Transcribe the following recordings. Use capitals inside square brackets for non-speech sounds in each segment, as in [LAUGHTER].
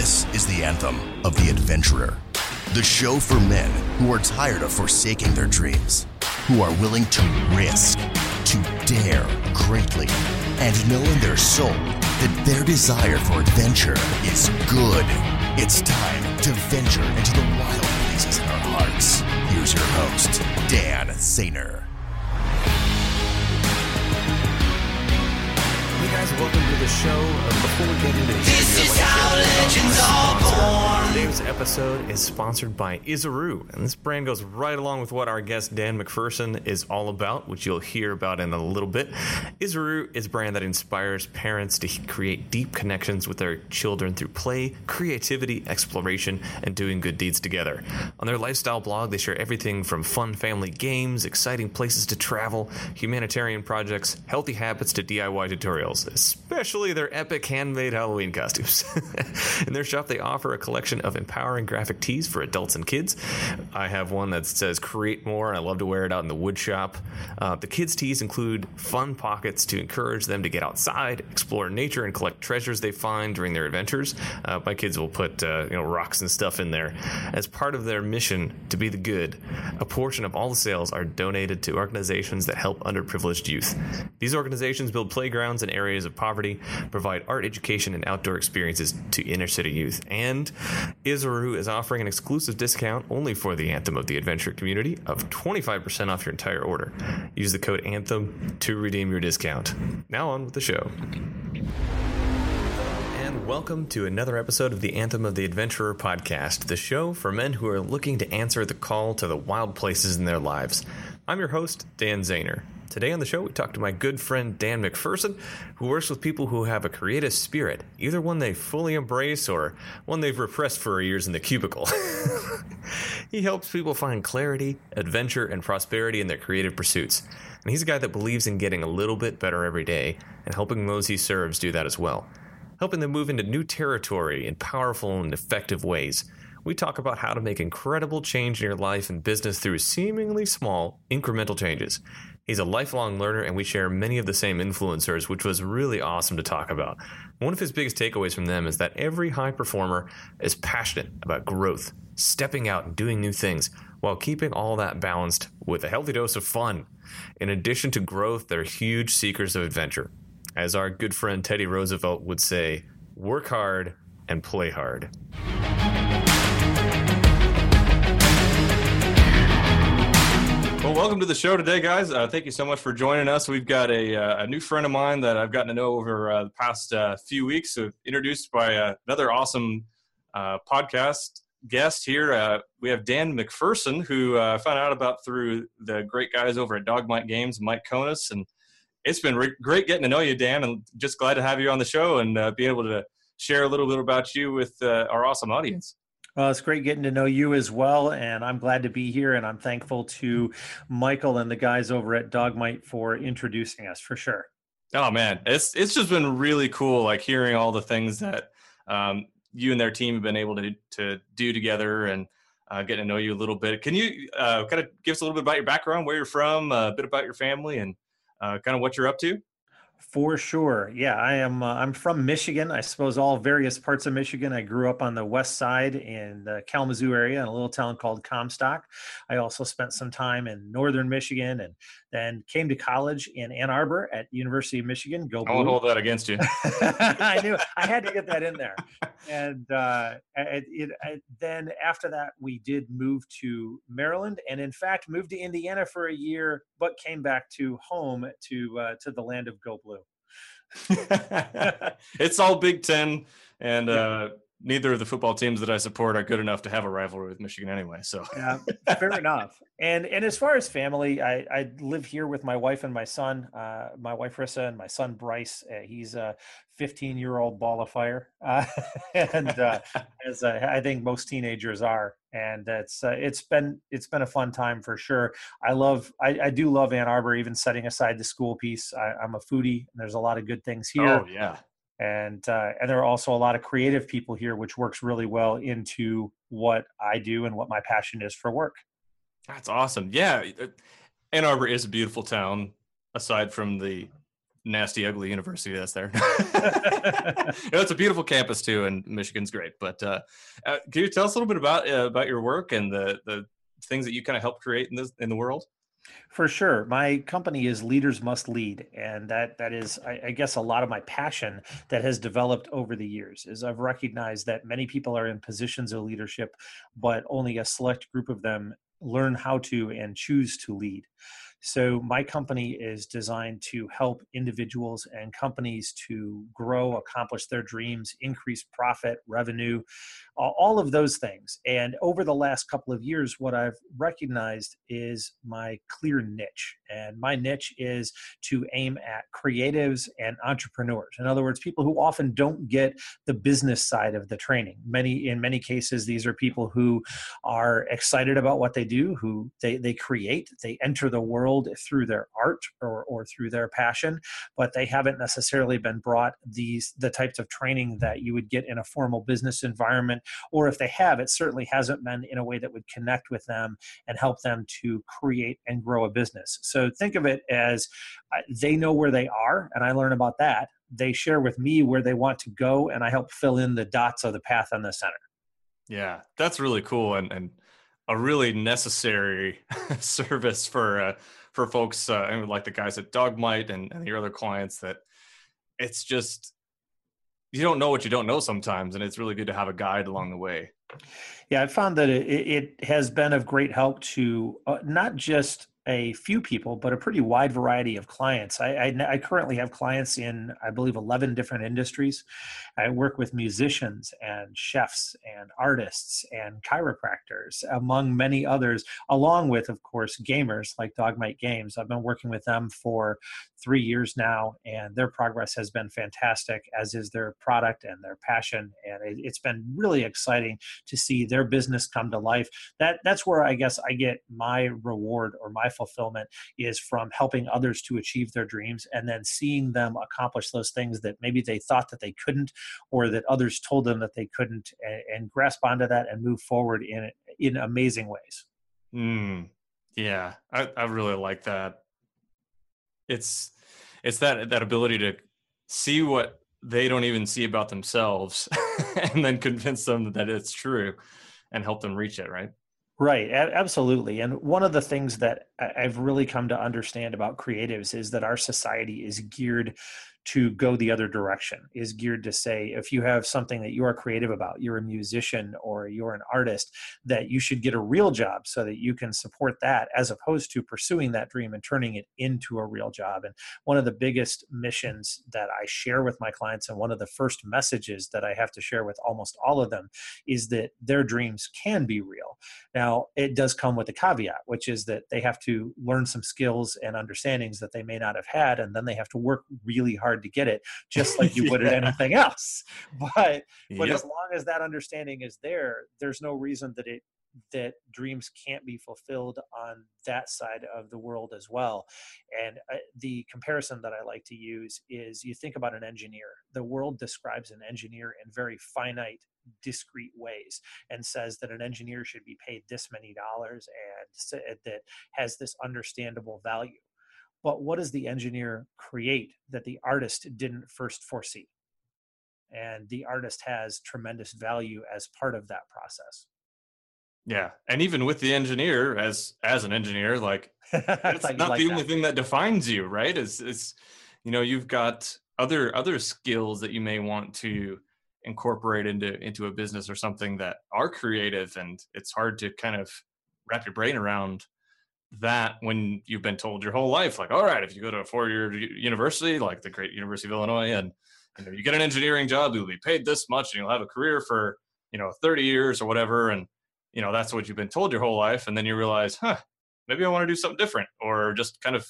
This is the anthem of the adventurer. The show for men who are tired of forsaking their dreams, who are willing to risk, to dare greatly, and know in their soul that their desire for adventure is good. It's time to venture into the wild places in our hearts. Here's your host, Dan Zahner. Guys, welcome to the show. Uh, before we get into This is how like to share legends are born. Today's episode is sponsored by Isaru, and this brand goes right along with what our guest Dan McPherson is all about, which you'll hear about in a little bit. Isaru is a brand that inspires parents to create deep connections with their children through play, creativity, exploration, and doing good deeds together. On their lifestyle blog, they share everything from fun family games, exciting places to travel, humanitarian projects, healthy habits to DIY tutorials, especially their epic handmade Halloween costumes. [LAUGHS] In their shop, they offer a collection of empowering graphic tees for adults and kids. I have one that says create more, and I love to wear it out in the wood shop. Uh, the kids' tees include fun pockets to encourage them to get outside, explore nature, and collect treasures they find during their adventures. Uh, my kids will put uh, you know rocks and stuff in there. As part of their mission to be the good, a portion of all the sales are donated to organizations that help underprivileged youth. These organizations build playgrounds in areas of poverty, provide art education and outdoor experiences to inner city youth. And Isaru is offering an exclusive discount only for the Anthem of the Adventure community of 25% off your entire order. Use the code ANTHEM to redeem your discount. Now on with the show. And welcome to another episode of the Anthem of the Adventurer podcast, the show for men who are looking to answer the call to the wild places in their lives. I'm your host, Dan Zahner. Today on the show, we talk to my good friend Dan McPherson, who works with people who have a creative spirit, either one they fully embrace or one they've repressed for years in the cubicle. [LAUGHS] he helps people find clarity, adventure, and prosperity in their creative pursuits. And he's a guy that believes in getting a little bit better every day and helping those he serves do that as well helping them move into new territory in powerful and effective ways. We talk about how to make incredible change in your life and business through seemingly small, incremental changes. He's a lifelong learner, and we share many of the same influencers, which was really awesome to talk about. One of his biggest takeaways from them is that every high performer is passionate about growth, stepping out and doing new things, while keeping all that balanced with a healthy dose of fun. In addition to growth, they're huge seekers of adventure as our good friend Teddy Roosevelt would say, work hard and play hard. Well, welcome to the show today, guys. Uh, thank you so much for joining us. We've got a, uh, a new friend of mine that I've gotten to know over uh, the past uh, few weeks. So introduced by uh, another awesome uh, podcast guest here. Uh, we have Dan McPherson, who uh, I found out about through the great guys over at Dogmite Games, Mike Conus, and it's been re- great getting to know you, Dan, and just glad to have you on the show and uh, be able to share a little bit about you with uh, our awesome audience. Well, it's great getting to know you as well, and I'm glad to be here. And I'm thankful to Michael and the guys over at Dogmite for introducing us for sure. Oh man, it's it's just been really cool, like hearing all the things that um, you and their team have been able to to do together, and uh, getting to know you a little bit. Can you uh, kind of give us a little bit about your background, where you're from, a bit about your family, and uh, kind of what you're up to? For sure. Yeah, I am. Uh, I'm from Michigan. I suppose all various parts of Michigan. I grew up on the west side in the Kalamazoo area in a little town called Comstock. I also spent some time in northern Michigan and then came to college in Ann Arbor at University of Michigan. Go I Blue. hold that against you. [LAUGHS] I knew I had to get that in there. And uh, it, it, I, then after that, we did move to Maryland, and in fact, moved to Indiana for a year, but came back to home to uh, to the land of Go Blue. [LAUGHS] it's all Big Ten, and uh, neither of the football teams that I support are good enough to have a rivalry with Michigan anyway. So Yeah, fair [LAUGHS] enough. And and as far as family, I, I live here with my wife and my son. Uh, my wife Rissa and my son Bryce. Uh, he's a 15 year old ball of fire, uh, [LAUGHS] and uh, [LAUGHS] as uh, I think most teenagers are. And it's uh, it's been it's been a fun time for sure. I love I, I do love Ann Arbor. Even setting aside the school piece, I, I'm a foodie, and there's a lot of good things here oh yeah, and uh, and there are also a lot of creative people here, which works really well into what I do and what my passion is for work. that's awesome. Yeah, Ann Arbor is a beautiful town. Aside from the nasty, ugly university that's there. [LAUGHS] you know, it's a beautiful campus too, and Michigan's great. But uh, uh, can you tell us a little bit about uh, about your work and the the things that you kind of help create in this in the world? For sure. My company is Leaders Must Lead. And that that is, I, I, guess, a lot of my passion that has developed over the years is I've recognized that many people are in positions of leadership, but only a select group of them learn how to and choose to lead. So, my company is designed to help individuals and companies to grow, accomplish their dreams, increase profit, revenue, all of those things. And over the last couple of years, what I've recognized is my clear niche. And my niche is to aim at creatives and entrepreneurs. In other words, people who often don't get the business side of the training. Many, in many cases, these are people who are excited about what they do, who they, they create, they enter the world through their art or, or through their passion, but they haven't necessarily been brought these the types of training that you would get in a formal business environment or if they have, it certainly hasn't been in a way that would connect with them and help them to create and grow a business. So think of it as uh, they know where they are, and I learn about that. They share with me where they want to go, and I help fill in the dots of the path on the center. Yeah, that's really cool and, and a really necessary [LAUGHS] service for uh, for folks uh, like the guys at Dogmite and, and your other clients that it's just you don't know what you don't know sometimes, and it's really good to have a guide along the way. Yeah, I found that it, it has been of great help to uh, not just a few people, but a pretty wide variety of clients. I, I, I, currently have clients in, I believe, 11 different industries. I work with musicians and chefs and artists and chiropractors, among many others, along with, of course, gamers like Dogmite Games. I've been working with them for three years now, and their progress has been fantastic, as is their product and their passion. And it, it's been really exciting to see their business come to life. That that's where I guess I get my reward or my fulfillment is from helping others to achieve their dreams and then seeing them accomplish those things that maybe they thought that they couldn't or that others told them that they couldn't and, and grasp onto that and move forward in in amazing ways. Mm, yeah, I, I really like that it's it's that that ability to see what they don't even see about themselves [LAUGHS] and then convince them that it's true and help them reach it right Right, absolutely. And one of the things that I've really come to understand about creatives is that our society is geared to go the other direction is geared to say if you have something that you are creative about you're a musician or you're an artist that you should get a real job so that you can support that as opposed to pursuing that dream and turning it into a real job. And one of the biggest missions that i share with my clients and one of the first messages that i have to share with almost all of them is that their dreams can be real. Now it does come with a caveat which is that they have to learn some skills and understandings that they may not have had and then they have to work really hard hard to get it, just like you [LAUGHS] would yeah. at anything else. [LAUGHS] But but yep. as long as that understanding is there, there's no reason that it that dreams can't be fulfilled on that side of the world as well. And uh, the comparison that I like to use is you think about an engineer. The world describes an engineer in very finite discrete ways and says that an engineer should be paid this many dollars and that has this understandable value but what does the engineer create that the artist didn't first foresee? And the artist has tremendous value as part of that process. Yeah and even with the engineer as as an engineer like [LAUGHS] it's not like the only thing that defines you right? It's it's you know you've got other other skills that you may want to incorporate into into a business or something that are creative and it's hard to kind of wrap your brain around that when you've been told your whole life, like, all right, if you go to a four-year university, like the great University of Illinois, and you know you get an engineering job, you'll be paid this much, and you'll have a career for you know 30 years or whatever, and you know that's what you've been told your whole life, and then you realize, huh, maybe I want to do something different, or just kind of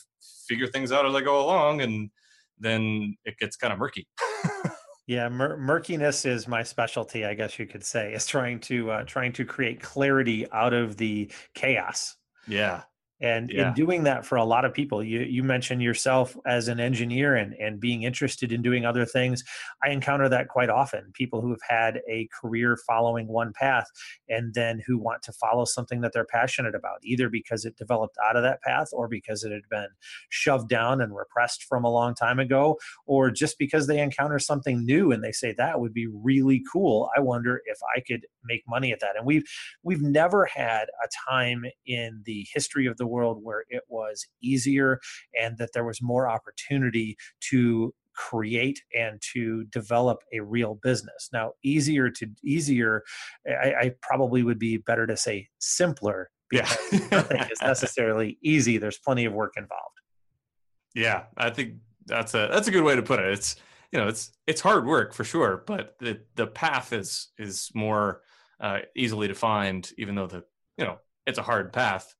figure things out as I go along, and then it gets kind of murky. [LAUGHS] Yeah, mur- murkiness is my specialty, I guess you could say. Is trying to uh, trying to create clarity out of the chaos. Yeah, and Yeah. in doing that for a lot of people you you mentioned yourself as an engineer and and being interested in doing other things. I encounter that quite often people who have had a career following one path and then who want to follow something that they're passionate about either because it developed out of that path or because it had been shoved down and repressed from a long time ago or just because they encounter something new and they say that would be really cool. I wonder if i could make money at that. And we've we've never had a time in the history of the world where it was easier and that there was more opportunity to create and to develop a real business now easier to easier i, I probably would be better to say simpler Yeah. because nothing is necessarily easy there's plenty of work involved Yeah, I think that's a that's a good way to put it. It's you know it's it's hard work for sure, but the the path is is more uh, easily defined, even though the you know it's a hard path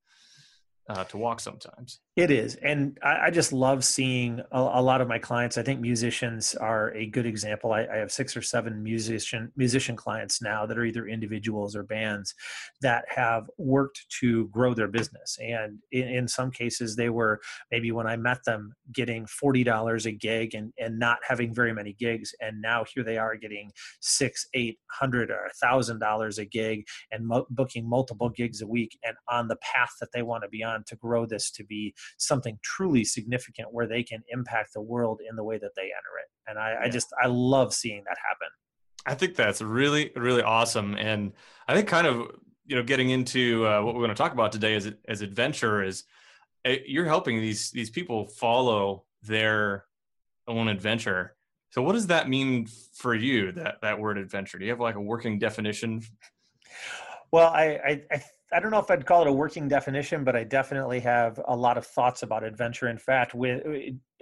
uh, to walk sometimes. It is. And I, I just love seeing a, a, lot of my clients. I think musicians are a good example. I, I, have six or seven musician musician clients now that are either individuals or bands that have worked to grow their business. And in, in some cases, they were maybe when I met them getting $40 a gig and, and not having very many gigs. And now here they are getting six, eight hundred or a thousand dollars a gig and mo- booking multiple gigs a week and on the path that they want to be on to grow this to be something truly significant where they can impact the world in the way that they enter it. And I, yeah. I just I love seeing that happen. I think that's really really awesome, and I think kind of you know getting into uh, what we're going to talk about today as as adventure is uh, you're helping these these people follow their own adventure. So what does that mean for you? That that word adventure? Do you have like a working definition? Well, I, I, I I don't know if I'd call it a working definition, but I definitely have a lot of thoughts about adventure. In fact, with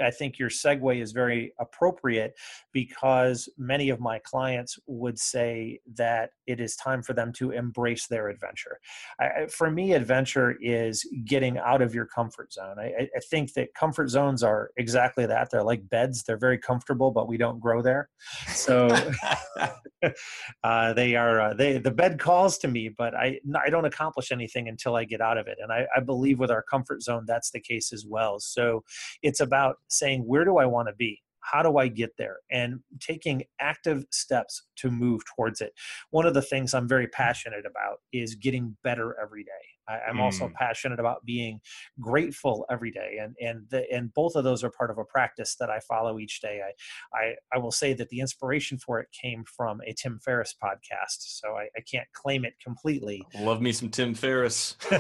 I think your segue is very appropriate because many of my clients would say that it is time for them to embrace their adventure. I, for me, adventure is getting out of your comfort zone. I, I, think that comfort zones are exactly that. They're like beds. They're very comfortable, but we don't grow there. So [LAUGHS] [LAUGHS] uh, they are. Uh, they the bed calls to me, but I I don't accomplish anything until I get out of it. And I, I believe with our comfort zone, that's the case as well. So it's about saying where do i want to be? How do i get there? and taking active steps to move towards it. One of the things i'm very passionate about is getting better every day I, am mm. also passionate about being grateful every day, and and the, and both of those are part of a practice that I follow each day. I I, I will say that the inspiration for it came from a Tim Ferriss podcast, so I, I can't claim it completely. Love me some Tim Ferriss, [LAUGHS]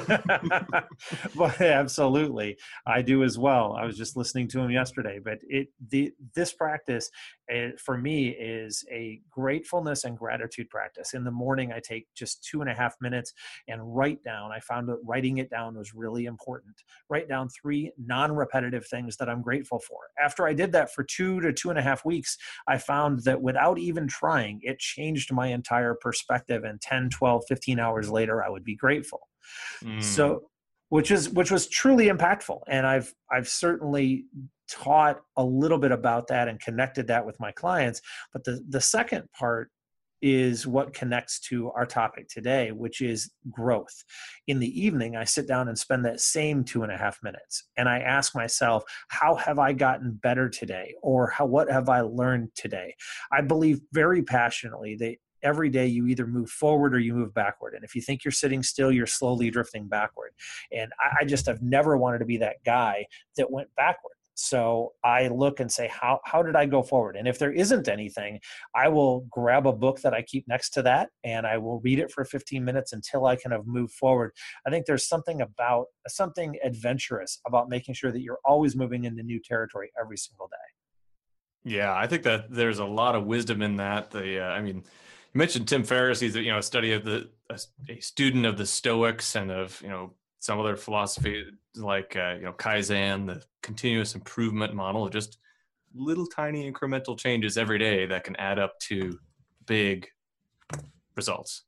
but absolutely, I do as well. I was just listening to him yesterday, but it the this practice it, for me is a gratefulness and gratitude practice. In the morning, I take just two and a half minutes and write down. I found that writing it down was really important. Write down three non repetitive things that I'm grateful for. After I did that for two to two and a half weeks, I found that without even trying, it changed my entire perspective. And 10, 12, 15 hours later, I would be grateful. Mm. So, which is which was truly impactful and i've i've certainly taught a little bit about that and connected that with my clients. But the, the second part is what connects to our topic today, which is growth. In the evening, I sit down and spend that same two and a half minutes and I ask myself, how have I gotten better today? Or how, what have I learned today? I believe very passionately that every day you either move forward or you move backward. And if you think you're sitting still, you're slowly drifting backward. And I, I just have never wanted to be that guy that went backward. So I look and say, how, how did I go forward? And if there isn't anything, I will grab a book that I keep next to that and I will read it for 15 minutes until I kind of move forward. I think there's something about something adventurous about making sure that you're always moving into new territory every single day. Yeah, I think that there's a lot of wisdom in that. The, uh, I mean, you mentioned Tim Ferriss. He's you know a study of the a, a student of the Stoics and of you know some other philosophy like uh, you know kaizen the continuous improvement model just little tiny incremental changes every day that can add up to big results.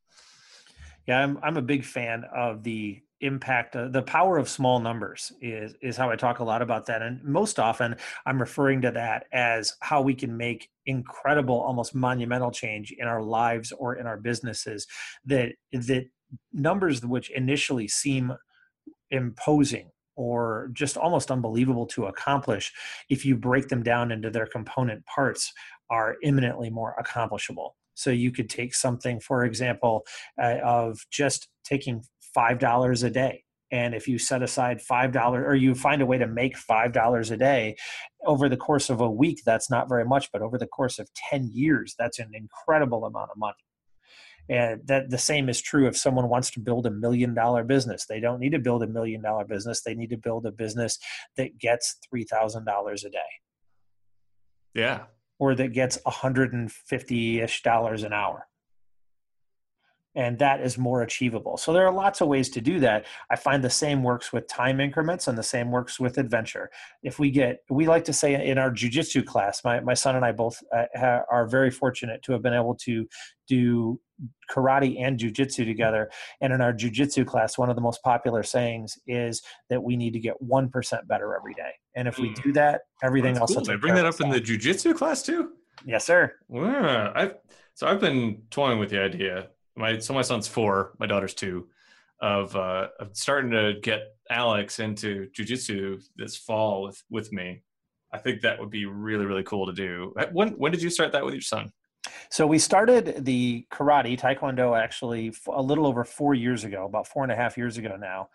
Yeah i'm, I'm a big fan of the impact uh, the power of small numbers is is how i talk a lot about that. And most often i'm referring to that as how we can make incredible almost monumental change in our lives or in our businesses that that numbers which initially seem imposing or just almost unbelievable to accomplish if you break them down into their component parts are imminently more accomplishable. So you could take something for example uh, of just taking five dollars a day and if you set aside five dollars or you find a way to make five dollars a day over the course of a week that's not very much but over the course of 10 years that's an incredible amount of money and that the same is true if someone wants to build a million dollar business. They don't need to build a million dollar business. They need to build a business that gets $3000 a day. Yeah. Or that gets 150ish dollars an hour and that is more achievable. So there are lots of ways to do that. I find the same works with time increments and the same works with adventure. If we get, we like to say in our jujitsu class, my, my son and I both uh, are very fortunate to have been able to do karate and jujitsu together. And in our jujitsu class, one of the most popular sayings is that we need to get 1% better every day. And if we hmm. do that, everything That's else. Cool. They bring that up in the jujitsu class too? Yes, sir. I've, so I've been toying with the idea my so my son's four, my daughter's two, of uh, of starting to get Alex into jujitsu this fall with with me. I think that would be really really cool to do. When when did you start that with your son? So we started the karate taekwondo actually a little over four years ago, about four and a half years ago now,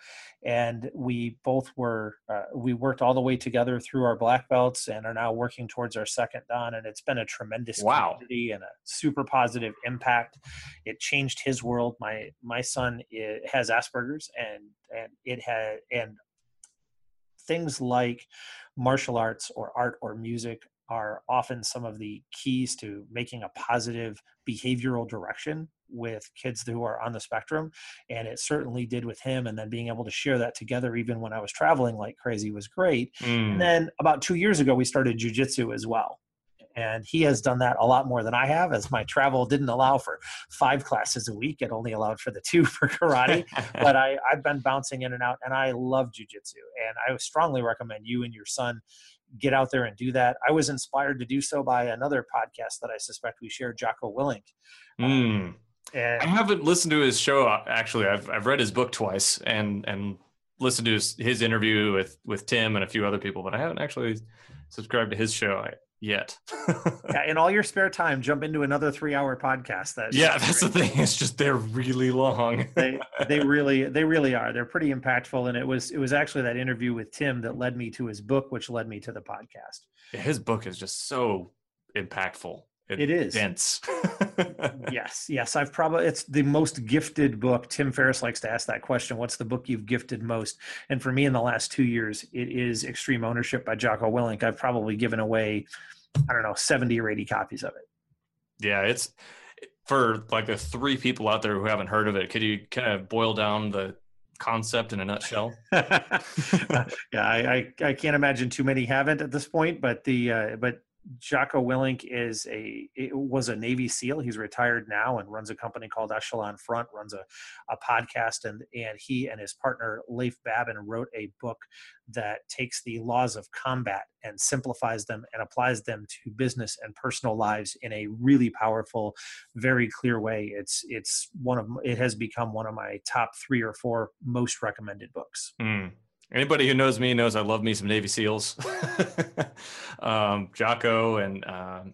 and we both were uh, we worked all the way together through our black belts and are now working towards our second dan. And it's been a tremendous wow. community and a super positive impact. It changed his world. My my son has Asperger's, and and it had and things like martial arts or art or music are often some of the keys to making a positive behavioral direction with kids who are on the spectrum and it certainly did with him and then being able to share that together even when i was traveling like crazy was great mm. and then about two years ago we started jujitsu as well and he has done that a lot more than I have, as my travel didn't allow for five classes a week. It only allowed for the two [LAUGHS] for karate. but [LAUGHS] I, I've been bouncing in and out, and I love jujitsu. And I strongly recommend you and your son get out there and do that. I was inspired to do so by another podcast that I suspect we share, Jocko Willink. Mm. and I haven't listened to his show actually. I've I've read his book twice and and listened to his, his interview with with Tim and a few other people, but I haven't actually subscribed to his show yet. [LAUGHS] yeah, in all your spare time, jump into another three-hour podcast. That yeah, that's great. the thing. It's just they're really long. [LAUGHS] they they [LAUGHS] really they really are. They're pretty impactful, and it was it was actually that interview with Tim that led me to his book, which led me to the podcast. Yeah, his book is just so impactful. it is dense. yes, yes. I've probably it's the most gifted book. Tim Ferriss likes to ask that question. What's the book you've gifted most? And for me, in the last two years, it is Extreme Ownership by Jocko Willink. I've probably given away, I don't know, seventy or eighty copies of it. Yeah, it's for like the three people out there who haven't heard of it. Could you kind of boil down the concept in a nutshell? [LAUGHS] yeah, I, I, I can't imagine too many haven't at this point, but the uh, but Jocko Willink is a was a Navy SEAL. He's retired now and runs a company called Echelon Front. Runs a, a podcast and and he and his partner Leif Babin wrote a book that takes the laws of combat and simplifies them and applies them to business and personal lives in a really powerful, very clear way. It's it's one of it has become one of my top three or four most recommended books. Mm. Anybody who knows me knows I love me some Navy SEALs. [LAUGHS] um, Jocko and um,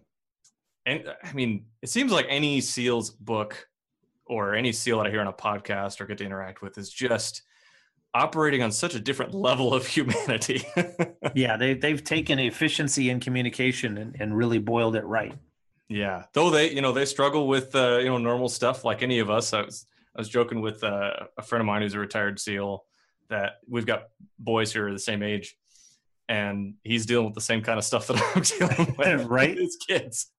and I mean, it seems like any SEALs book or any SEAL that I hear on a podcast or get to interact with is just operating on such a different [LAUGHS] level of humanity. [LAUGHS] yeah, they they've taken efficiency in communication and, and really boiled it right. Yeah, though they you know they struggle with uh, you know normal stuff like any of us. I was I was joking with uh, a friend of mine who's a retired SEAL that we've got boys who are the same age and he's dealing with the same kind of stuff that [LAUGHS] I'm dealing [LAUGHS] with. Right? His kids.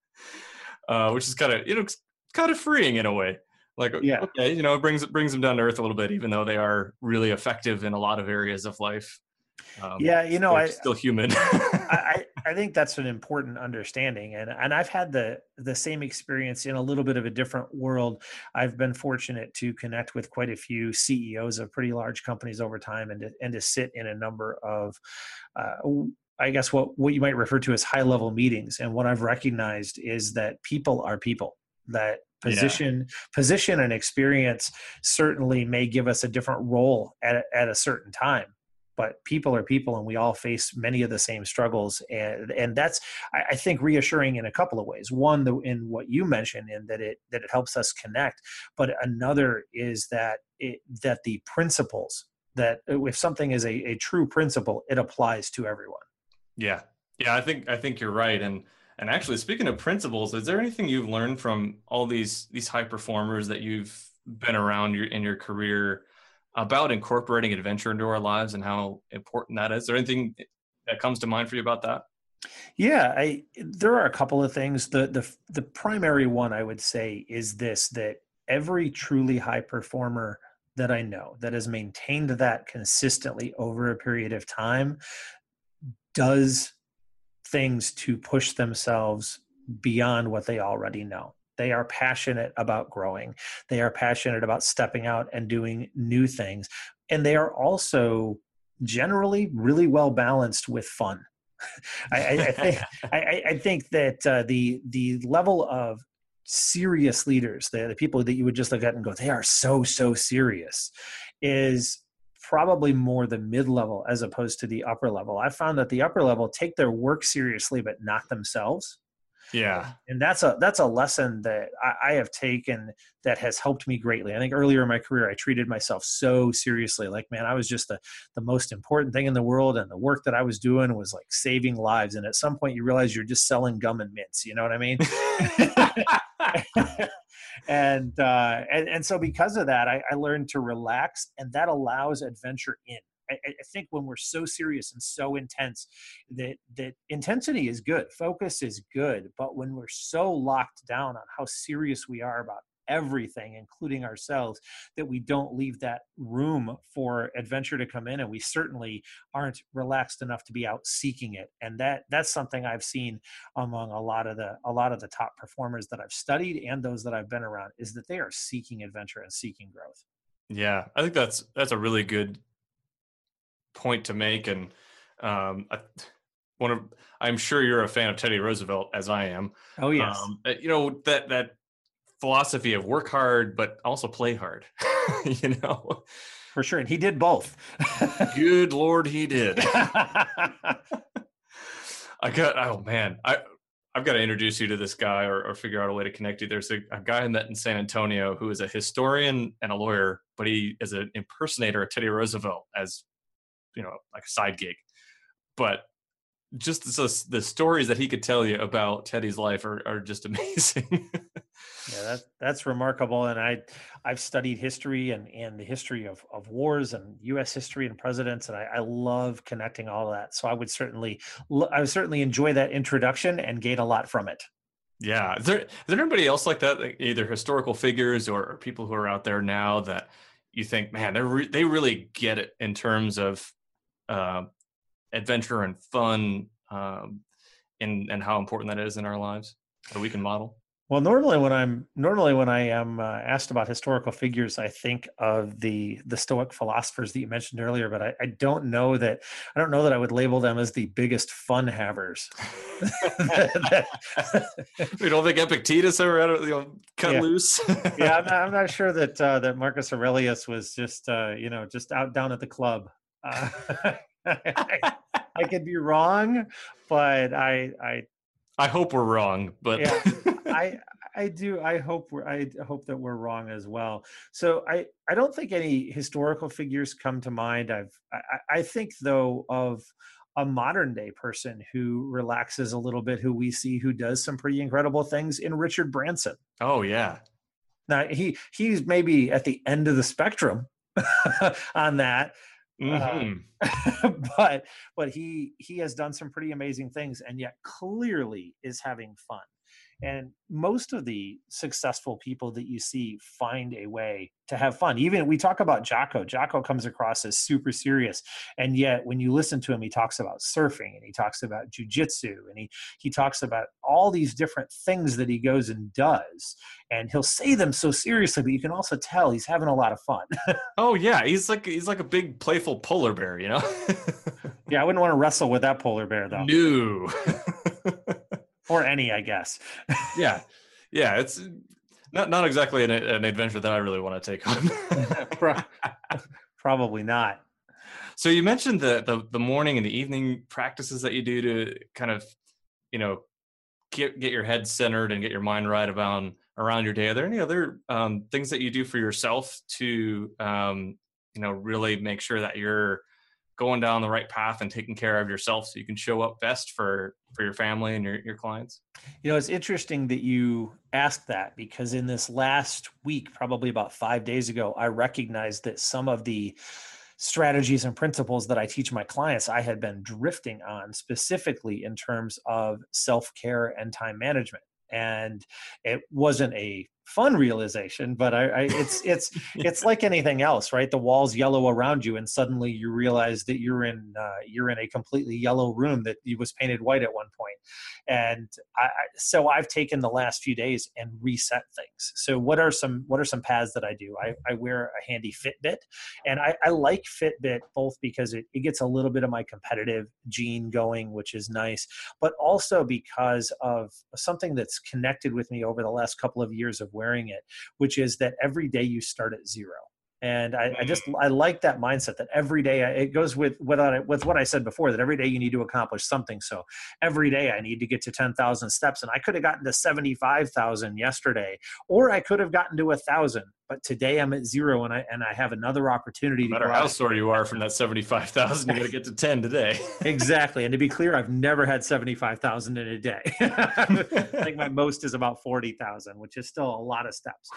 Uh, which is kind of you know kind of freeing in a way. Like yeah. okay you know it brings it brings them down to earth a little bit even though they are really effective in a lot of areas of life. Um, yeah, you know, I still human. I, I think that's an important understanding, and and I've had the the same experience in a little bit of a different world. I've been fortunate to connect with quite a few CEOs of pretty large companies over time, and to, and to sit in a number of. Uh, I guess what, what you might refer to as high level meetings. And what I've recognized is that people are people that position yeah. position and experience certainly may give us a different role at, at a certain time but people are people and we all face many of the same struggles. And and that's i, think reassuring in a couple of ways. One the, in what you mentioned in that it that it helps us connect but another is that it, that the principles that if something is a, a true principle it applies to everyone. Yeah. Yeah i think i think you're right. And and actually speaking of principles is there anything you've learned from all these these high performers that you've been around your in your career about incorporating adventure into our lives and how important that is. Is there anything that comes to mind for you about that? Yeah, I there are a couple of things. The the the primary one I would say is this that every truly high performer that I know that has maintained that consistently over a period of time does things to push themselves beyond what they already know. They are passionate about growing. They are passionate about stepping out and doing new things. And they are also generally really well balanced with fun. [LAUGHS] I, I, think I, I, think that uh, the the level of serious leaders, the, the people that you would just look at and go, they are so so serious, is probably more the mid level as opposed to the upper level. I found that the upper level take their work seriously, but not themselves yeah. And that's a that's a lesson that I, I, have taken that has helped me greatly. I think earlier in my career i treated myself so seriously. Like man i was just the, the most important thing in the world and the work that i was doing was like saving lives. And at some point you realize you're just selling gum and mints you know what i mean? [LAUGHS] [LAUGHS] And uh and, and so because of that I, I learned to relax and that allows adventure in I, I, think when we're so serious and so intense that that intensity is good focus is good but when we're so locked down on how serious we are about everything including ourselves that we don't leave that room for adventure to come in and we certainly aren't relaxed enough to be out seeking it. And that that's something i've seen among a lot of the a lot of the top performers that i've studied and those that i've been around is that they are seeking adventure and seeking growth. Yeah i think that's that's a really good point to make, and um, I, one of I'm sure you're a fan of Teddy Roosevelt as I am. Oh yes, um, uh, you know that that philosophy of work hard but also play hard. [LAUGHS] you know, for sure, and he did both. Good lord, he did. [LAUGHS] I got oh man, I I've got to introduce you to this guy or, or figure out a way to connect you. There's a, a, guy I met in San Antonio who is a historian and a lawyer, but he is an impersonator of Teddy Roosevelt as you know like a side gig but just the, the stories that he could tell you about Teddy's life are, are just [LAUGHS] amazing. yeah, that's that's remarkable. And I I've studied history and, and the history of, of wars and U.S. history and presidents, and I, I love connecting all of that. So I would certainly I would certainly enjoy that introduction and gain a lot from it. Yeah, is there is there anybody else like that, like either historical figures or people who are out there now that you think, man, they re- they really get it in terms of uh, adventure and fun um, and and how important that is in our lives that we can model? Well normally when i'm normally when i am uh, asked about historical figures i think of the the stoic philosophers that you mentioned earlier but I, I don't know that i don't know that i would label them as the biggest fun havers. [LAUGHS] We don't think epictetus ever you know, cut yeah. loose? Yeah I'm not, I'm not, [LAUGHS] sure that uh, that marcus aurelius was just uh, you know just out down at the club uh, I, [LAUGHS] I, could be wrong, but I I I hope we're wrong, but yeah, [LAUGHS] I I do I hope we're I hope that we're wrong as well. So I I don't think any historical figures come to mind. I've I, I think though of a modern day person who relaxes a little bit, who we see who does some pretty incredible things in Richard Branson. Oh yeah. Now he he's maybe at the end of the spectrum [LAUGHS] on that Mm-hmm. Uh, [LAUGHS] but but he he has done some pretty amazing things and yet clearly is having fun and most of the successful people that you see find a way to have fun. Even we talk about Jocko. Jocko comes across as super serious. And yet when you listen to him, he talks about surfing and he talks about jujitsu and he he talks about all these different things that he goes and does. And he'll say them so seriously, but you can also tell he's having a lot of fun. [LAUGHS] oh yeah. He's like he's like a big playful polar bear, you know? yeah, I wouldn't want to wrestle with that polar bear though. No [LAUGHS] [LAUGHS] or any, I guess. yeah, [LAUGHS] yeah, it's not not exactly an, an adventure that I really want to take on. [LAUGHS] Probably not. So you mentioned the, the the morning and the evening practices that you do to kind of, you know, get get your head centered and get your mind right about around your day. Are there any other um, things that you do for yourself to, um, you know, really make sure that you're going down the right path and taking care of yourself so you can show up best for for your family and your, your clients? You know it's interesting that you asked that because in this last week probably about five days ago i recognized that some of the strategies and principles that i teach my clients i had been drifting on specifically in terms of self-care and time management. And it wasn't a fun realization but I, I, it's it's [LAUGHS] it's like anything else right? The walls yellow around you and suddenly you realize that you're in uh, you're in a completely yellow room that was painted white at one point. And I, so i've taken the last few days and reset things. So what are some what are some paths that i do? I, I wear a handy fitbit and I, I like fitbit both because it, it gets a little bit of my competitive gene going which is nice but also because of something that's connected with me over the last couple of years of wearing it, which is that every day you start at zero and I, I, just mm. I like that mindset that every day I, it goes with with with what I said before that every day you need to accomplish something. So every day I need to get to ten thousand steps, and I could have gotten to seventy five thousand yesterday, or I could have gotten to a thousand. But today I'm at zero, and I and I have another opportunity. No matter how sore you are from that seventy five thousand, you got to get to ten today. [LAUGHS] exactly, and to be clear, I've never had seventy five thousand in a day. [LAUGHS] I think my most is about forty thousand, which is still a lot of steps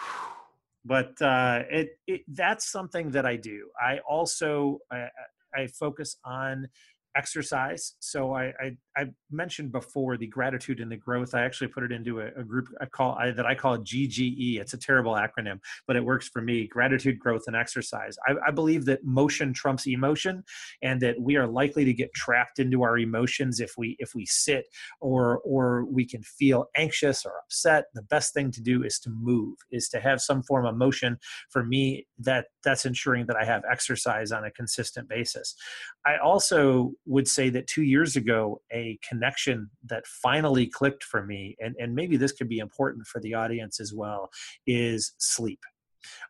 but uh, it, it, that's something that I do. I also I, I focus on exercise. So I, I, I, mentioned before the gratitude and the growth. I actually put it into a, a group I call I, that I call GGE. It's a terrible acronym, but it works for me. Gratitude, growth, and exercise. I, I believe that motion trumps emotion, and that we are likely to get trapped into our emotions if we if we sit or or we can feel anxious or upset. The best thing to do is to move, is to have some form of motion. For me, that that's ensuring that I have exercise on a consistent basis. I also would say that two years ago, a connection that finally clicked for me, and, and maybe this could be important for the audience as well, is sleep.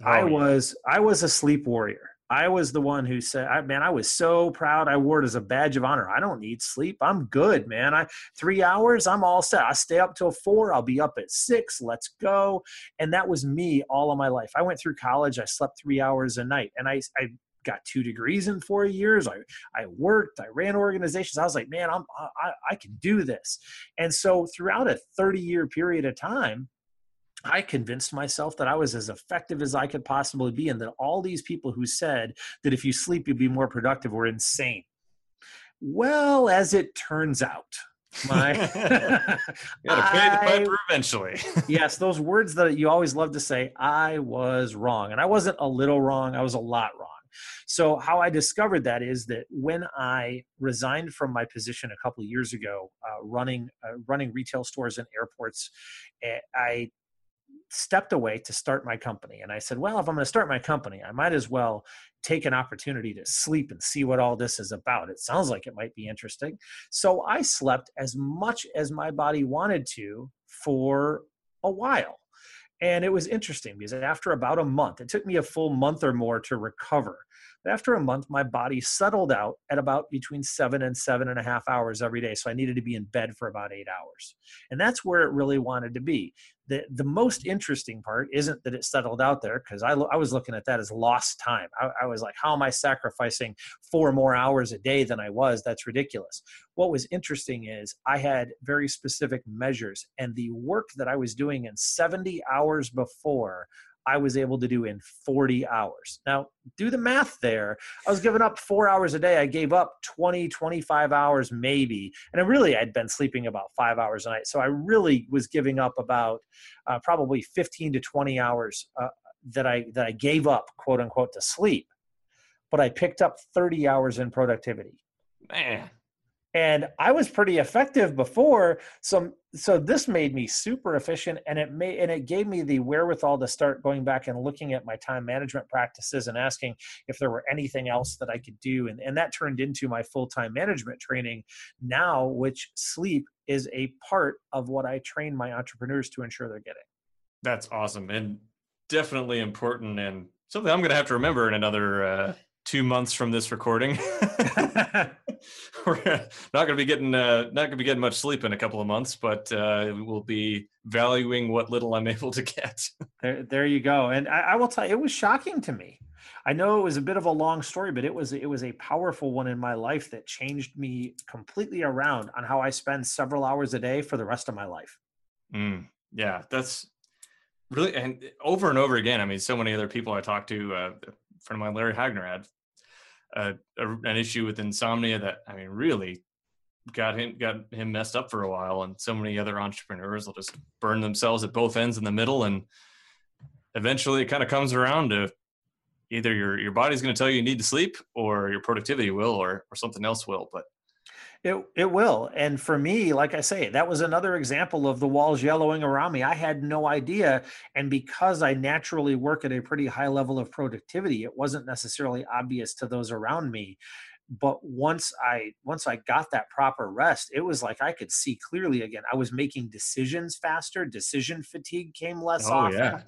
Oh, I was I was a sleep warrior. I was the one who said, I, "Man, I was so proud. I wore it as a badge of honor. I don't need sleep. I'm good, man. I three hours. I'm all set. I stay up till four. I'll be up at six. Let's go." And that was me all of my life. I went through college. I slept three hours a night, and I I got two degrees in four years. I, I worked, I ran organizations. I was like, man, I'm, I, I can do this. And so throughout a 30 year period of time, I convinced myself that I was as effective as I could possibly be, and that all these people who said that if you sleep, you'd be more productive were insane. Well, as it turns out, my [LAUGHS] [LAUGHS] you gotta pay the piper eventually. [LAUGHS] yes, those words that you always love to say, I was wrong. And I wasn't a little wrong, I was a lot wrong. So, how I discovered that is that when I resigned from my position a couple years ago, uh, running uh, running retail stores and airports, eh, I stepped away to start my company. And I said, well, if I'm going to start my company, I might as well take an opportunity to sleep and see what all this is about. It sounds like it might be interesting. So I slept as much as my body wanted to for a while. And it was interesting because after about a month, it took me a full month or more to recover. But after a month, my body settled out at about between seven and seven and a half hours every day. So I needed to be in bed for about eight hours. And that's where it really wanted to be. The, the most interesting part isn't that it settled out there because I, I was looking at that as lost time. I, I was like, how am I sacrificing four more hours a day than I was? That's ridiculous. What was interesting is I had very specific measures, and the work that I was doing in 70 hours before I was able to do in 40 hours. Now, do the math there. I was giving up four hours a day. I gave up 20, 25 hours maybe. And really, I'd been sleeping about five hours a night. So I really was giving up about uh, probably 15 to 20 hours uh, that I, that I gave up, quote unquote, to sleep. But I picked up 30 hours in productivity. Man and I was pretty effective before. So so this made me super efficient, and it made and it gave me the wherewithal to start going back and looking at my time management practices and asking if there were anything else that I could do, and and that turned into my full time management training now, which sleep is a part of what I train my entrepreneurs to ensure they're getting. That's awesome and definitely important and something I'm going to have to remember in another. Uh two months from this recording. [LAUGHS] [LAUGHS] We're not going to be getting uh, not going to be getting much sleep in a couple of months, but uh, we'll be valuing what little I'm [LAUGHS] able to get. there, there you go. And I, I will tell you, it was shocking to me. I know it was a bit of a long story, but it was it was a powerful one in my life that changed me completely around on how I spend several hours a day for the rest of my life. Mm, yeah, that's really and over and over again. I mean, so many other people I talked to, uh, a friend of mine, Larry Hagner, had uh, a, an issue with insomnia that I mean, really got him got him messed up for a while. And so many other entrepreneurs will just burn themselves at both ends in the middle, and eventually it kind of comes around to either your your body's going to tell you you need to sleep or your productivity will or or something else will but it it will. And for me like i say that was another example of the walls yellowing around me. I had no idea. And because i naturally work at a pretty high level of productivity it wasn't necessarily obvious to those around me. But once i once i got that proper rest it was like i could see clearly again. I was making decisions faster. Decision fatigue came less oh, often. yeah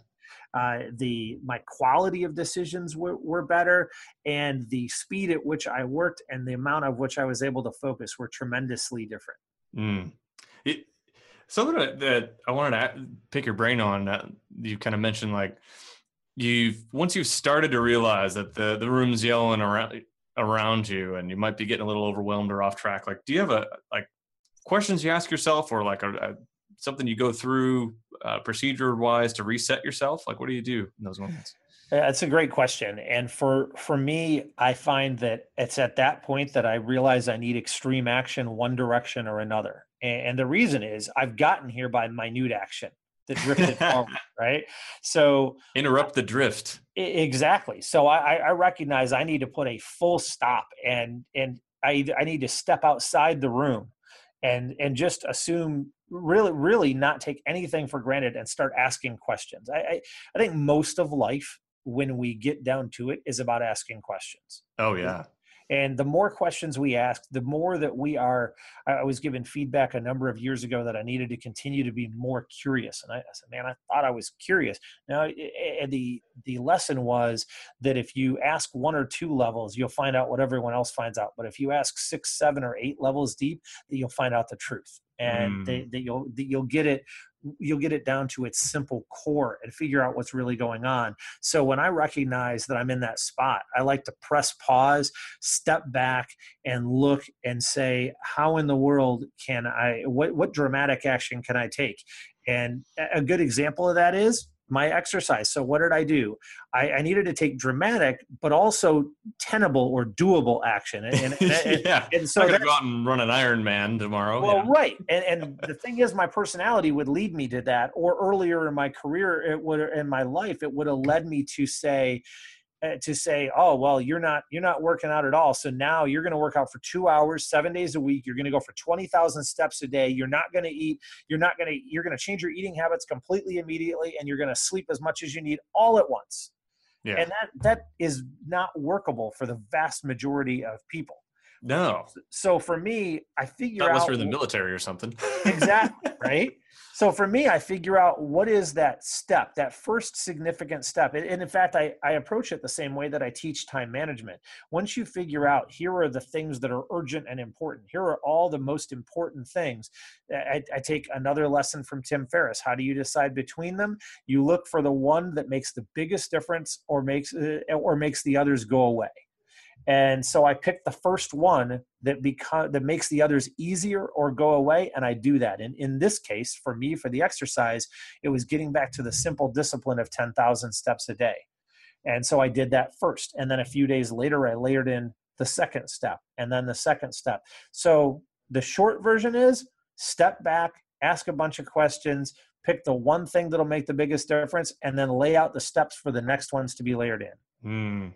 uh, the my quality of decisions were, were better and the speed at which i worked and the amount of which i was able to focus were tremendously different mm. it, something that, i wanted to pick your brain on that you kind of mentioned like you've once you've started to realize that the the room's yelling around around you and you might be getting a little overwhelmed or off track like do you have a like questions you ask yourself or like a, a something you go through uh, procedure wise to reset yourself? Like, what do you do in those moments? That's a great question. And for for me, I find that it's at that point that I realize I need extreme action one direction or another. And, and the reason is I've gotten here by minute action that drifted forward, [LAUGHS] right? So interrupt the drift. Exactly. So I, I recognize I need to put a full stop and and I I need to step outside the room and and just assume really really not take anything for granted and start asking questions I, I, I think most of life when we get down to it is about asking questions oh yeah and the more questions we ask, the more that we are. I was given feedback a number of years ago that I needed to continue to be more curious. And I, I said, man, I thought I was curious. Now, eh, eh, the the lesson was that if you ask one or two levels, you'll find out what everyone else finds out. But if you ask six, seven, or eight levels deep, that you'll find out the truth and mm. that you'll that you'll get it you'll get it down to its simple core and figure out what's really going on. So when I recognize that I'm in that spot, I like to press pause, step back and look and say, how in the world can I what what dramatic action can I take? And a good example of that is my exercise. So what did I do? I, I, needed to take dramatic, but also tenable or doable action. And, and, and [LAUGHS] yeah, and so I'm gonna go out and run an Ironman tomorrow. Well, yeah. right. And, and the thing is, my personality would lead me to that. Or earlier in my career, it would in my life, it would have led me to say, Uh, to say oh well you're not you're not working out at all so now you're going to work out for two hours seven days a week you're going to go for 20000 steps a day you're not going to eat you're not going to you're going to change your eating habits completely immediately and you're going to sleep as much as you need all at once yeah. and that that is not workable for the vast majority of people no. So for me, I figure Unless out. you're in the military or something. [LAUGHS] exactly. Right. So for me, I figure out what is that step, that first significant step. And in fact, I, I approach it the same way that I teach time management. Once you figure out here are the things that are urgent and important, here are all the most important things. I, I take another lesson from Tim Ferriss. How do you decide between them? You look for the one that makes the biggest difference or makes uh, or makes the others go away. And so I picked the first one that become that makes the others easier or go away, and I do that. And in this case, for me, for the exercise, it was getting back to the simple discipline of 10,000 steps a day. And so I did that first. And then a few days later, I layered in the second step and then the second step. So the short version is step back, ask a bunch of questions, pick the one thing that'll make the biggest difference, and then lay out the steps for the next ones to be layered in. Mm.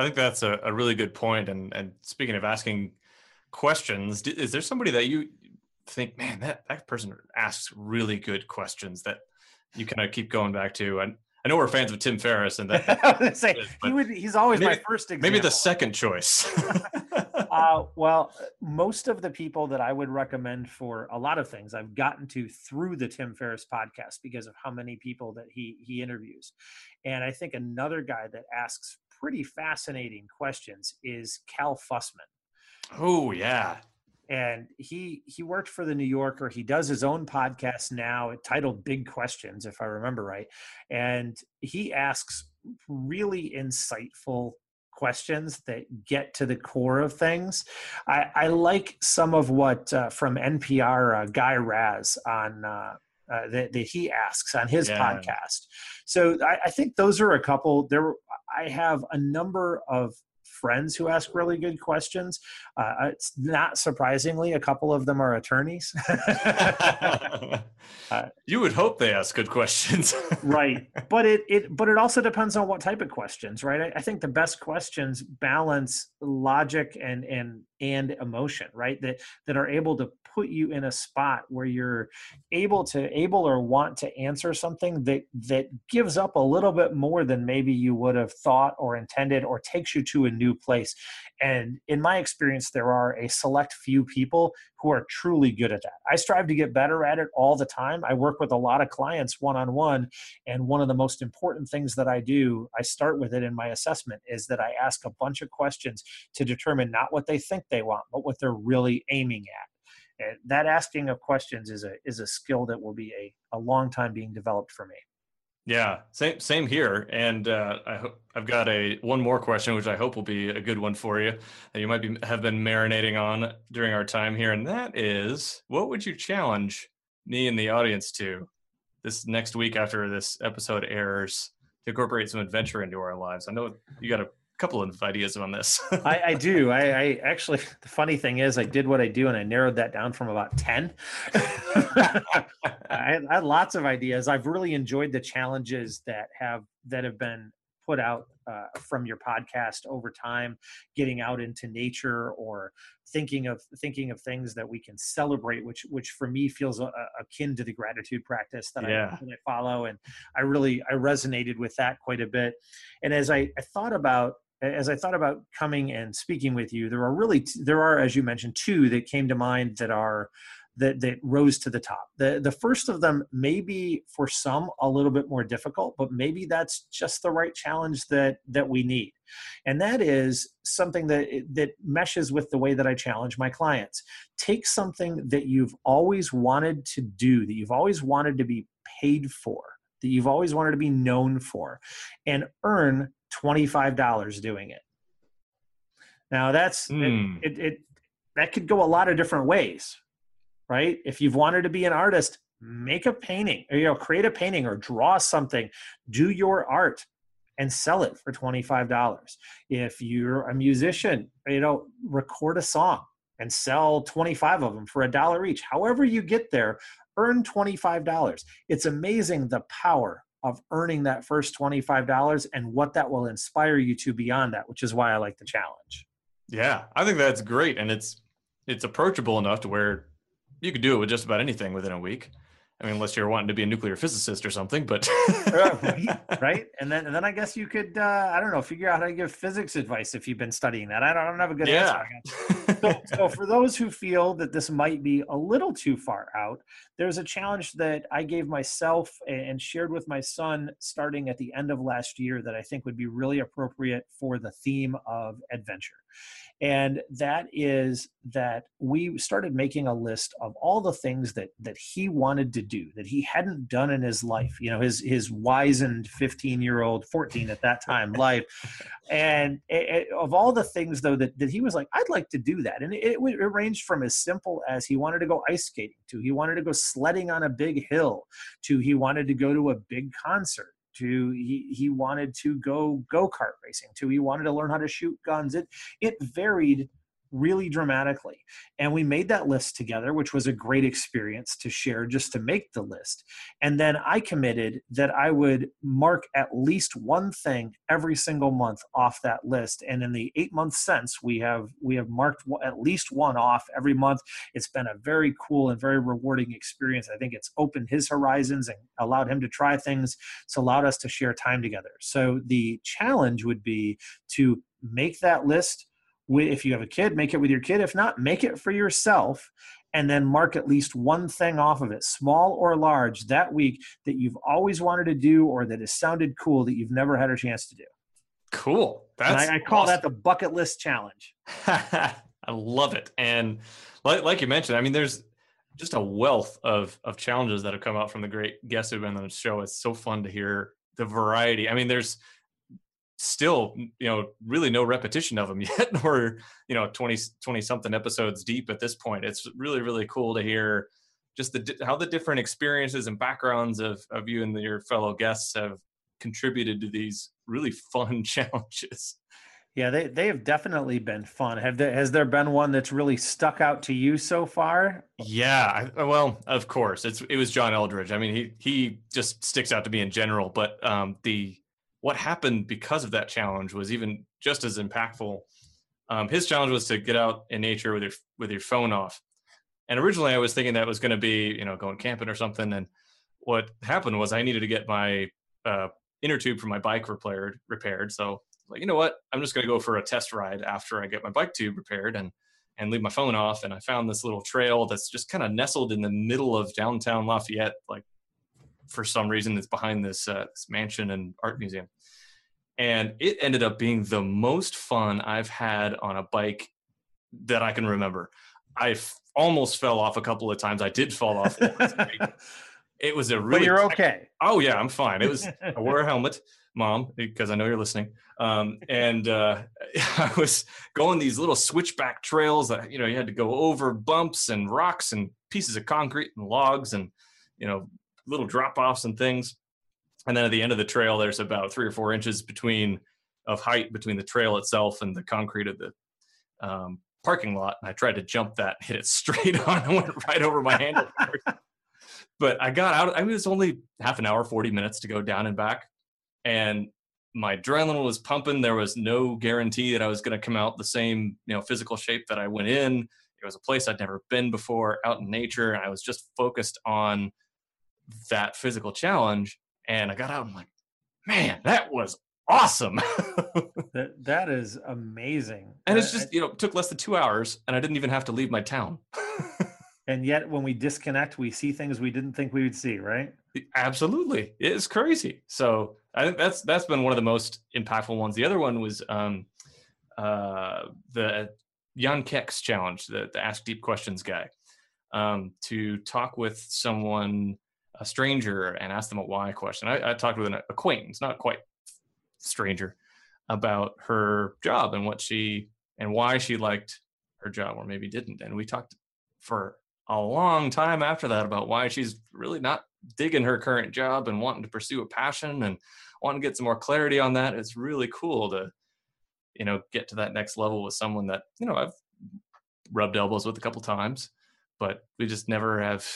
I think that's a, a really good point. And and speaking of asking questions, is there somebody that you think, man, that that person asks really good questions that you kind of keep going back to? And I know we're fans of Tim Ferriss, and that [LAUGHS] say, is, he would, he's always maybe, my first example. Maybe the second choice. [LAUGHS] [LAUGHS] uh, well, most of the people that I would recommend for a lot of things, I've gotten to through the Tim Ferriss podcast because of how many people that he he interviews, and I think another guy that asks pretty fascinating questions is Cal Fussman. Oh yeah, and he he worked for the New Yorker. He does his own podcast now, titled Big Questions, if I remember right, and he asks really insightful questions that get to the core of things. I, I like some of what uh, from NPR uh, Guy Raz on. Uh, uh, that, that, he asks on his yeah. podcast. So I, I, think those are a couple. There, I have a number of friends who ask really good questions. Uh, it's not surprisingly, a couple of them are attorneys. [LAUGHS] uh, you would hope they ask good questions, [LAUGHS] right? But it it but it also depends on what type of questions, right? I, I think the best questions balance logic and and and emotion right? That that are able to put you in a spot where you're able to able or want to answer something that that gives up a little bit more than maybe you would have thought or intended or takes you to a new place. And in my experience there are a select few people who are truly good at that i strive to get better at it all the time i work with a lot of clients one on one and one of the most important things that i do i start with it in my assessment is that i ask a bunch of questions to determine not what they think they want, but what they're really aiming at. And that asking of questions is a is a skill that will be a, a long time being developed for me. Yeah, same same here. And uh, I hope I've got a one more question, which I hope will be a good one for you that you might be have been marinating on during our time here, and that is, what would you challenge me and the audience to this next week after this episode airs to incorporate some adventure into our lives? I know you got a couple of ideas on this. [LAUGHS] I, I, do. I, I, actually, the funny thing is, I did what I do, and I narrowed that down from about ten. [LAUGHS] I, had, I, had, lots of ideas. I've really enjoyed the challenges that have that have been put out uh, from your podcast over time, getting out into nature or thinking of thinking of things that we can celebrate, which which for me feels a, akin to the gratitude practice that, yeah. I, that I follow, and I really I resonated with that quite a bit. And as I, I thought about as I thought about coming and speaking with you, there are really there are, as you mentioned, two that came to mind that are that that rose to the top. The the first of them may be for some a little bit more difficult, but maybe that's just the right challenge that that we need. And that is something that that meshes with the way that I challenge my clients. Take something that you've always wanted to do, that you've always wanted to be paid for, that you've always wanted to be known for, and earn $25 doing it. Now that's mm. it, it, it that could go a lot of different ways, right? If you've wanted to be an artist, make a painting or you know create a painting or draw something, do your art and sell it for $25. If you're a musician, you know, record a song and sell 25 of them for a dollar each. However you get there, earn $25. It's amazing the power of earning that first $25 and what that will inspire you to beyond that, which is why I like the challenge. Yeah, I think that's great. And it's it's approachable enough to where you could do it with just about anything within a week. I mean, unless you're wanting to be a nuclear physicist or something, but [LAUGHS] right, and then and then I guess you could uh, I don't know figure out how to give physics advice if you've been studying that. I don't, I don't have a good yeah. answer. [LAUGHS] so, for those who feel that this might be a little too far out, there's a challenge that I gave myself and shared with my son starting at the end of last year that I think would be really appropriate for the theme of adventure and that is that we started making a list of all the things that that he wanted to do that he hadn't done in his life you know his his wizened 15 year old 14 at that time life. And it, it, of all the things though that, that he was like i'd like to do that. And it, it, it ranged from as simple as he wanted to go ice skating to he wanted to go sledding on a big hill to he wanted to go to a big concert to he, he wanted to go go-kart racing to he wanted to learn how to shoot guns. It it varied really dramatically. And we made that list together, which was a great experience to share just to make the list. And then I committed that I would mark at least one thing every single month off that list. And in the eight months since, we have we have marked at least one off every month. It's been a very cool and very rewarding experience. I think it's opened his horizons and allowed him to try things. It's allowed us to share time together. So the challenge would be to make that list if you have a kid, make it with your kid. If not, make it for yourself and then mark at least one thing off of it, small or large, that week that you've always wanted to do or that has sounded cool that you've never had a chance to do. Cool. That's and I, I call awesome. that the bucket list challenge. [LAUGHS] I love it. And like, like you mentioned, I mean, there's just a wealth of of challenges that have come out from the great guests who've been on the show. It's so fun to hear the variety. I mean, there's still you know really no repetition of them [LAUGHS] yet. Or you know 20 20 something episodes deep at this point. It's really really cool to hear just the how the different experiences and backgrounds of of you and your fellow guests have contributed to these really fun [LAUGHS] challenges. Yeah they they have definitely been fun. Have there has there been one that's really stuck out to you so far? Yeah I, well of course. It's it was john Eldredge. I mean he he just sticks out to me in general but um the what happened because of that challenge was even just as impactful. Um, his challenge was to get out in nature with your with your phone off. And originally, I was thinking that was going to be you know going camping or something. And what happened was I needed to get my uh, inner tube for my bike repaired. Repaired. So like you know what, I'm just going to go for a test ride after I get my bike tube repaired and and leave my phone off. And I found this little trail that's just kind of nestled in the middle of downtown Lafayette, like for some reason it's behind this, uh, this mansion and art museum. And it ended up being the most fun i've had on a bike that i can remember. I almost fell off a couple of times. I did fall off [LAUGHS] it was a really but you're okay. Oh yeah i'm fine. It was [LAUGHS] i wore a helmet mom because i know you're listening. Um, and uh, [LAUGHS] i was going these little switchback trails that you know you had to go over bumps and rocks and pieces of concrete and logs and you know little drop offs and things. And then at the end of the trail, there's about three or four inches between of height between the trail itself and the concrete of the um, parking lot. And I tried to jump that, hit it [LAUGHS] straight on, and went right over my handle. [LAUGHS] but I got out. I mean, it was only half an hour, 40 minutes to go down and back. And my adrenaline was pumping. There was no guarantee that I was going to come out the same, you know, physical shape that I went in. It was a place I'd never been before, out in nature, and I was just focused on that physical challenge. And I got out and I'm like, man, that was awesome. [LAUGHS] that that is amazing. And it's just, you know, it took less than two hours and I didn't even have to leave my town. [LAUGHS] and yet when we disconnect, we see things we didn't think we would see, right? Absolutely. It's crazy. So I think that's that's been one of the most impactful ones. The other one was um uh the Jan Keck's challenge, the, the Ask Deep Questions guy. Um, to talk with someone a stranger and ask them a why question. I, I talked with an acquaintance, not quite stranger, about her job and what she and why she liked her job or maybe didn't. And we talked for a long time after that about why she's really not digging her current job and wanting to pursue a passion and wanting to get some more clarity on that. It's really cool to, you know, get to that next level with someone that, you know, I've rubbed elbows with a couple times, but we just never have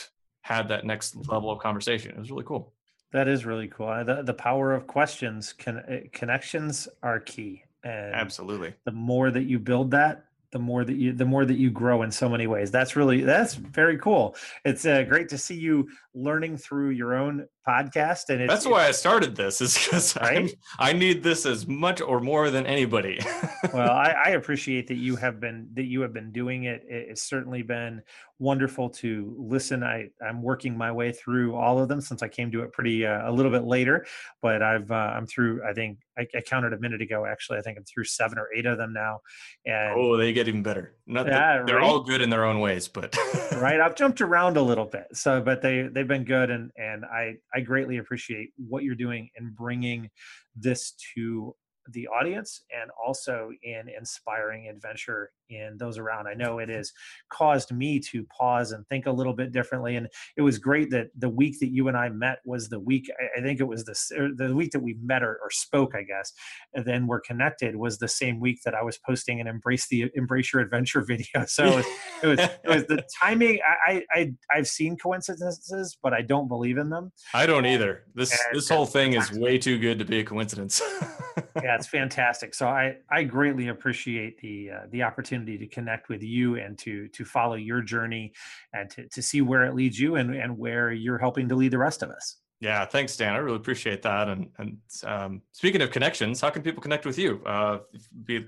had that next level of conversation. It was really cool. That is really cool. The, the power of questions, can, eh, connections are key. And Absolutely. The more that you build that, the more that you the more that you grow in so many ways that's really that's very cool it's uh, great to see you learning through your own podcast and that's why i started this is because right? i need this as much or more than anybody. [LAUGHS] Well I, I, appreciate that you have been that you have been doing it. It's certainly been wonderful to listen. I i'm working my way through all of them since i came to it pretty uh, a little bit later but i've uh, i'm through i think I, I, counted a minute ago actually. I think i'm through seven or eight of them now and oh they get even better. Not yeah, they're right? all good in their own ways but right i've jumped around a little bit so but they they've been good and and i i greatly appreciate what you're doing in bringing this to the audience and also in inspiring adventure in those around. I know it has caused me to pause and think a little bit differently. And it was great that the week that you and I met was the week, I think it was the, er, the week that we met or, or spoke, I guess, and then we're connected was the same week that I was posting an embrace the embrace your adventure [LAUGHS] video. So it was, it was, it was the [LAUGHS] timing. I, I, I've seen coincidences, but I don't believe in them. I don't either. This, and this whole thing is way too good to be a coincidence. [LAUGHS] yeah, it's fantastic. So I, I greatly appreciate the, uh, the opportunity opportunity to connect with you and to to follow your journey and to, to see where it leads you and, and where you're helping to lead the rest of us. Yeah, thanks, Dan. I really appreciate that. And and um, speaking of connections, how can people connect with you? Uh, be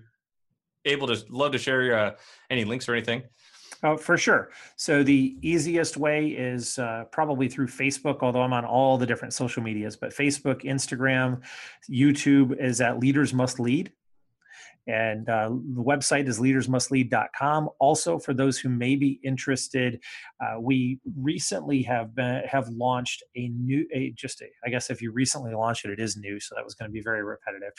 able to love to share uh, any links or anything. Oh, for sure. So the easiest way is uh, probably through Facebook, although I'm on all the different social medias, but Facebook, Instagram, YouTube is at Leaders Must Lead. And uh, the website is leadersmustlead.com. Also, for those who may be interested, uh, we recently have been have launched a new, a just a, I guess if you recently launched it, it is new, so that was going to be very repetitive.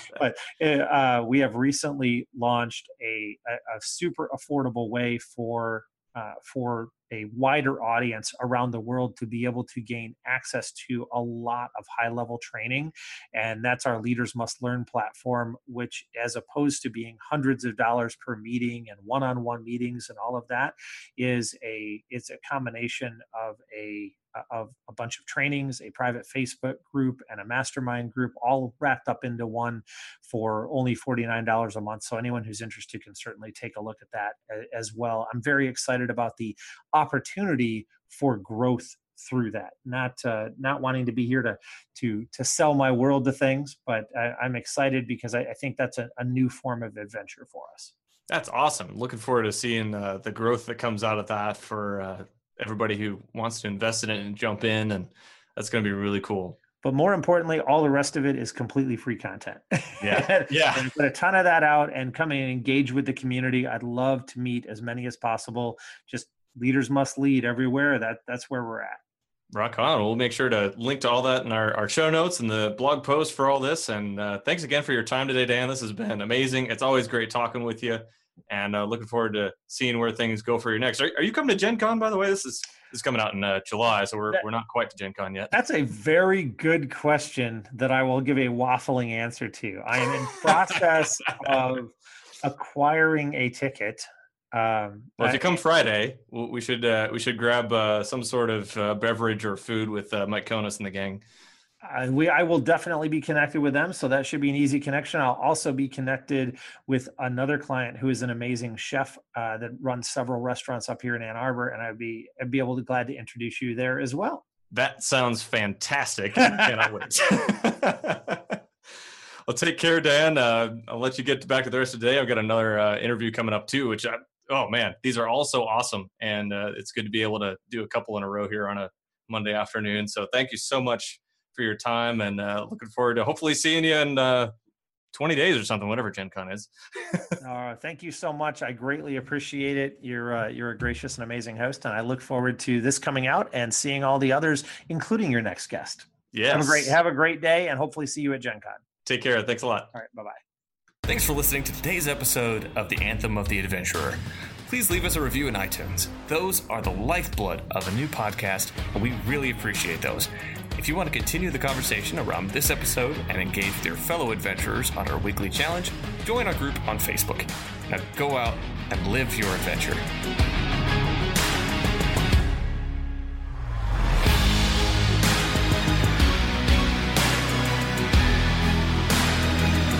[LAUGHS] but uh, we have recently launched a, a, a super affordable way for uh, for a wider audience around the world to be able to gain access to a lot of high level training. And that's our Leaders Must Learn platform, which, as opposed to being hundreds of dollars per meeting and one on one meetings and all of that, is a, it's a combination of a of a bunch of trainings, a private Facebook group, and a mastermind group, all wrapped up into one for only $49 a month. So, anyone who's interested can certainly take a look at that as well. I'm very excited about the opportunity for growth through that not uh, not wanting to be here to to to sell my world to things but I, am excited because I, I think that's a, a, new form of adventure for us that's awesome looking forward to seeing uh, the growth that comes out of that for uh, everybody who wants to invest in it and jump in and that's going to be really cool. But more importantly all the rest of it is completely free content. Yeah. [LAUGHS] Yeah. and put a ton of that out and come and engage with the community. I'd love to meet as many as possible. Just leaders must lead everywhere. That that's where we're at. Rock on. We'll make sure to link to all that in our, our show notes and the blog post for all this. And uh, thanks again for your time today, Dan. This has been amazing. It's always great talking with you and uh, looking forward to seeing where things go for you next. Are, are you coming to Gen Con, by the way? This is this is coming out in uh, July, so we're, that, we're not quite to Gen Con yet. That's a very good question that I will give a waffling answer to. I am in [LAUGHS] process of acquiring a ticket. Um, well, if you come Friday, we should uh, we should grab uh, some sort of uh, beverage or food with uh, Mike Conus and the gang. Uh, we I will definitely be connected with them, so that should be an easy connection. I'll also be connected with another client who is an amazing chef uh, that runs several restaurants up here in Ann Arbor, and I'd be I'd be able to glad to introduce you there as well. That sounds fantastic! [LAUGHS] cannot wait. [LAUGHS] well, take care, Dan. Uh, I'll let you get back to the rest of the day. I've got another uh, interview coming up too, which I, oh man, these are all so awesome, and uh, it's good to be able to do a couple in a row here on a Monday afternoon. So thank you so much for your time and uh, looking forward to hopefully seeing you in uh, 20 days or something, whatever Gen Con is. [LAUGHS] uh, thank you so much. I greatly appreciate it. You're uh, you're a gracious and amazing host, and I look forward to this coming out and seeing all the others, including your next guest. Yeah. Have a great have a great day, and hopefully see you at Gen Con. Take care. Thanks a lot. All right. Bye bye. Thanks for listening to today's episode of the Anthem of the Adventurer. Please leave us a review in iTunes. Those are the lifeblood of a new podcast, and we really appreciate those. If you want to continue the conversation around this episode and engage with your fellow adventurers on our weekly challenge, join our group on Facebook. Now go out and live your adventure.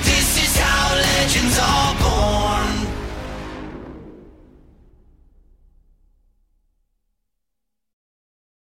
This is how legends are born.